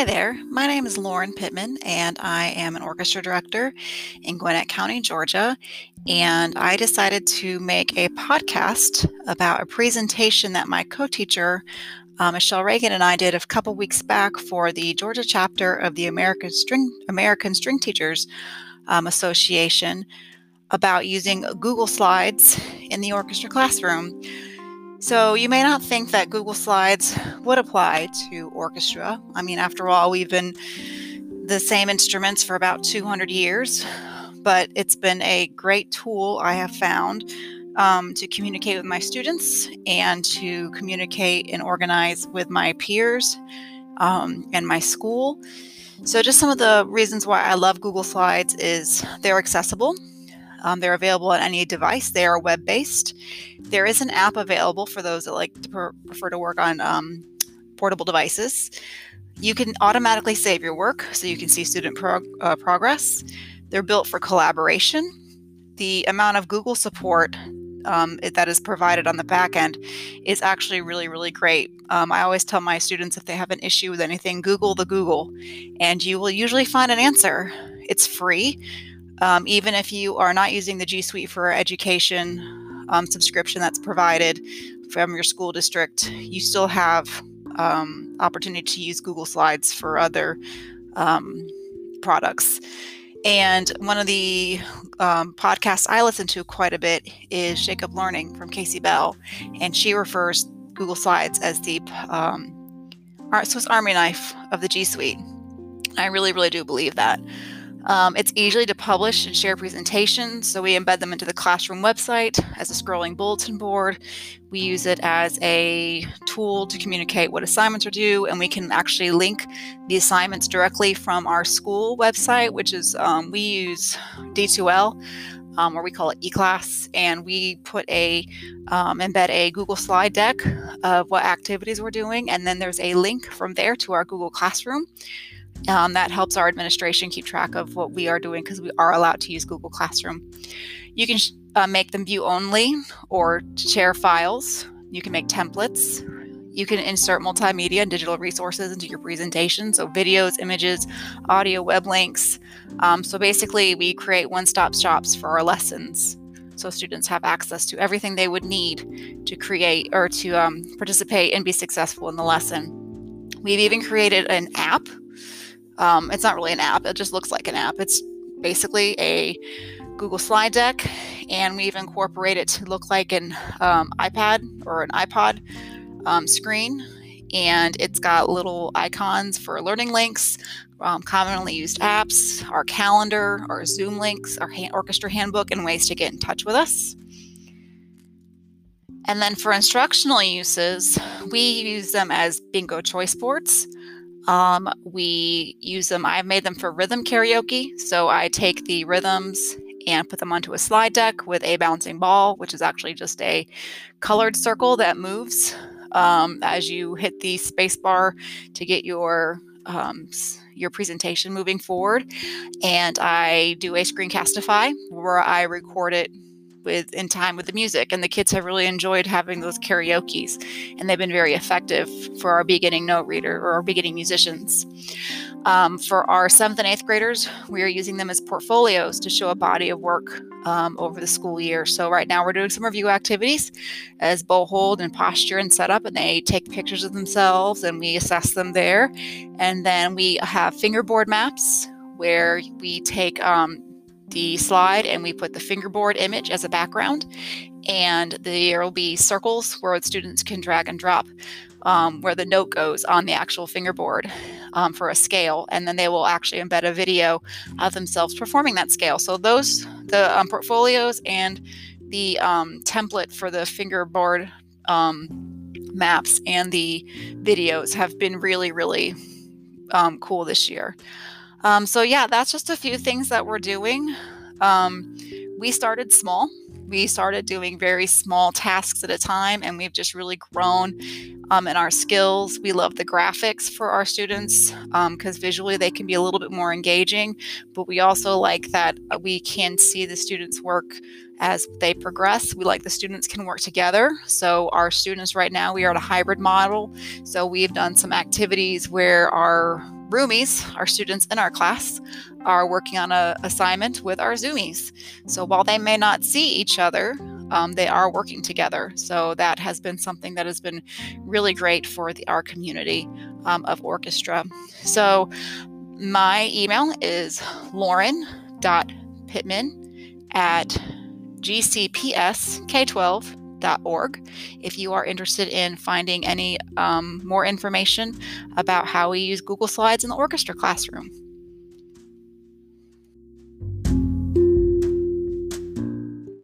Hi there, my name is Lauren Pittman, and I am an orchestra director in Gwinnett County, Georgia. And I decided to make a podcast about a presentation that my co teacher, uh, Michelle Reagan, and I did a couple weeks back for the Georgia chapter of the American String, American String Teachers um, Association about using Google Slides in the orchestra classroom. So you may not think that Google Slides would apply to orchestra. I mean, after all, we've been the same instruments for about 200 years, but it's been a great tool I have found um, to communicate with my students and to communicate and organize with my peers um, and my school. So, just some of the reasons why I love Google Slides is they're accessible. Um, they're available on any device. They are web based. There is an app available for those that like to prefer to work on um, portable devices. You can automatically save your work so you can see student prog- uh, progress. They're built for collaboration. The amount of Google support um, that is provided on the back end is actually really, really great. Um, I always tell my students if they have an issue with anything, Google the Google, and you will usually find an answer. It's free. Um, even if you are not using the G Suite for Education um, subscription that's provided from your school district, you still have um, opportunity to use Google Slides for other um, products. And one of the um, podcasts I listen to quite a bit is Shake Up Learning from Kasey Bell, and she refers Google Slides as the um, Swiss Army knife of the G Suite. I really, really do believe that. Um, it's easy to publish and share presentations, so we embed them into the classroom website as a scrolling bulletin board. We use it as a tool to communicate what assignments are due, and we can actually link the assignments directly from our school website, which is um, we use D2L. Um, or we call it eClass, and we put a um, embed a Google slide deck of what activities we're doing, and then there's a link from there to our Google Classroom. Um, that helps our administration keep track of what we are doing because we are allowed to use Google Classroom. You can uh, make them view only or share files. You can make templates. You can insert multimedia and digital resources into your presentation, so videos, images, audio, web links. Um, so basically, we create one stop shops for our lessons so students have access to everything they would need to create or to um, participate and be successful in the lesson. We've even created an app um, it's not really an app, it just looks like an app. It's basically a Google slide deck, and we've incorporated it to look like an um, iPad or an iPod um, screen. And it's got little icons for learning links, um, commonly used apps, our calendar, our Zoom links, our ha- orchestra handbook, and ways to get in touch with us. And then for instructional uses, we use them as bingo choice boards. Um, we use them, I've made them for rhythm karaoke. So I take the rhythms and put them onto a slide deck with a bouncing ball, which is actually just a colored circle that moves um, as you hit the space bar to get your um, your presentation moving forward. And I do a screencastify where I record it with in time with the music and the kids have really enjoyed having those karaoke's and they've been very effective for our beginning note reader or our beginning musicians. Um, for our seventh and eighth graders we are using them as portfolios to show a body of work um, over the school year. So right now we're doing some review activities as bow hold and posture and setup and they take pictures of themselves and we assess them there. And then we have fingerboard maps where we take um, the slide and we put the fingerboard image as a background. And there will be circles where students can drag and drop um, where the note goes on the actual fingerboard um, for a scale. And then they will actually embed a video of themselves performing that scale. So those, the um, portfolios and the um, template for the fingerboard um, maps and the videos have been really, really um, cool this year. Um, so, yeah, that's just a few things that we're doing. Um, we started small. We started doing very small tasks at a time, and we've just really grown um, in our skills. We love the graphics for our students because um, visually they can be a little bit more engaging, but we also like that uh, we can see the students' work as they progress. We like the students can work together. So, our students right now, we are at a hybrid model. So, we've done some activities where our roomies, our students in our class, are working on an assignment with our Zoomies. So while they may not see each other, um, they are working together. So that has been something that has been really great for the our community um, of orchestra. So my email is lauren.pittman at gcpsk12.org if you are interested in finding any um, more information about how we use Google Slides in the orchestra classroom.